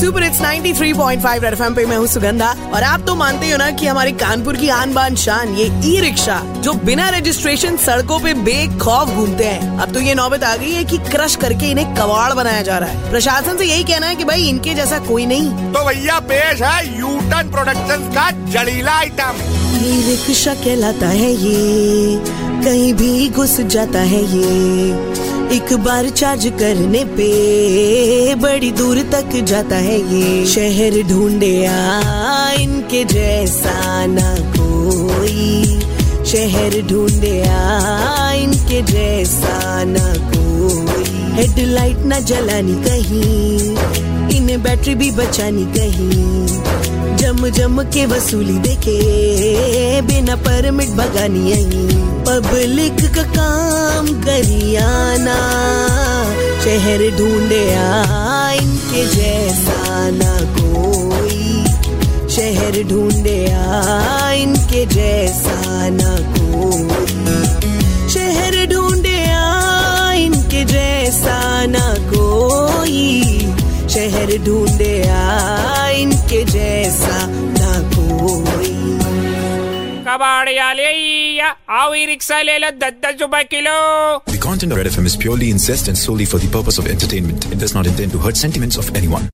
Super it's 93.5 red FM पे मैं हूँ सुगंधा और आप तो मानते हो ना कि हमारे कानपुर की आन बान शान ये ई रिक्शा जो बिना रजिस्ट्रेशन सड़कों पे बेखौफ घूमते हैं। अब तो ये नौबत आ गई है कि क्रश करके इन्हें कबाड़ बनाया जा रहा है। प्रशासन से यही कहना है कि भाई इनके जैसा कोई नहीं। तो भैया पेश है यूटन प्रोडक्शन का जड़ीला आइटम ई रिक्शा कहलाता है ये कहीं भी घुस जाता है ये एक बार चार्ज करने पे। बड़ी दूर तक जाता है ये शहर ढूंढे आ, इनके जैसा ना कोई। शहर ढूंढे आ, इनके जैसा ना कोई। हेडलाइट ना जलानी कहीं, इन्हें बैटरी भी बचानी कहीं। जम जम के वसूली देखे, बिना परमिट भगानी यही। पब्लिक का काम शहर ढूंढे इनके जैसा ना कोई। शहर ढूंढे इनके जैसा ना कोई। शहर ढूंढे इनके जैसा ना कोई। शहर ढूंढे इनके जैसा ना कोई। Kabadia The content of Red FM is purely incest and solely for the purpose of entertainment. It does not intend to hurt sentiments of anyone.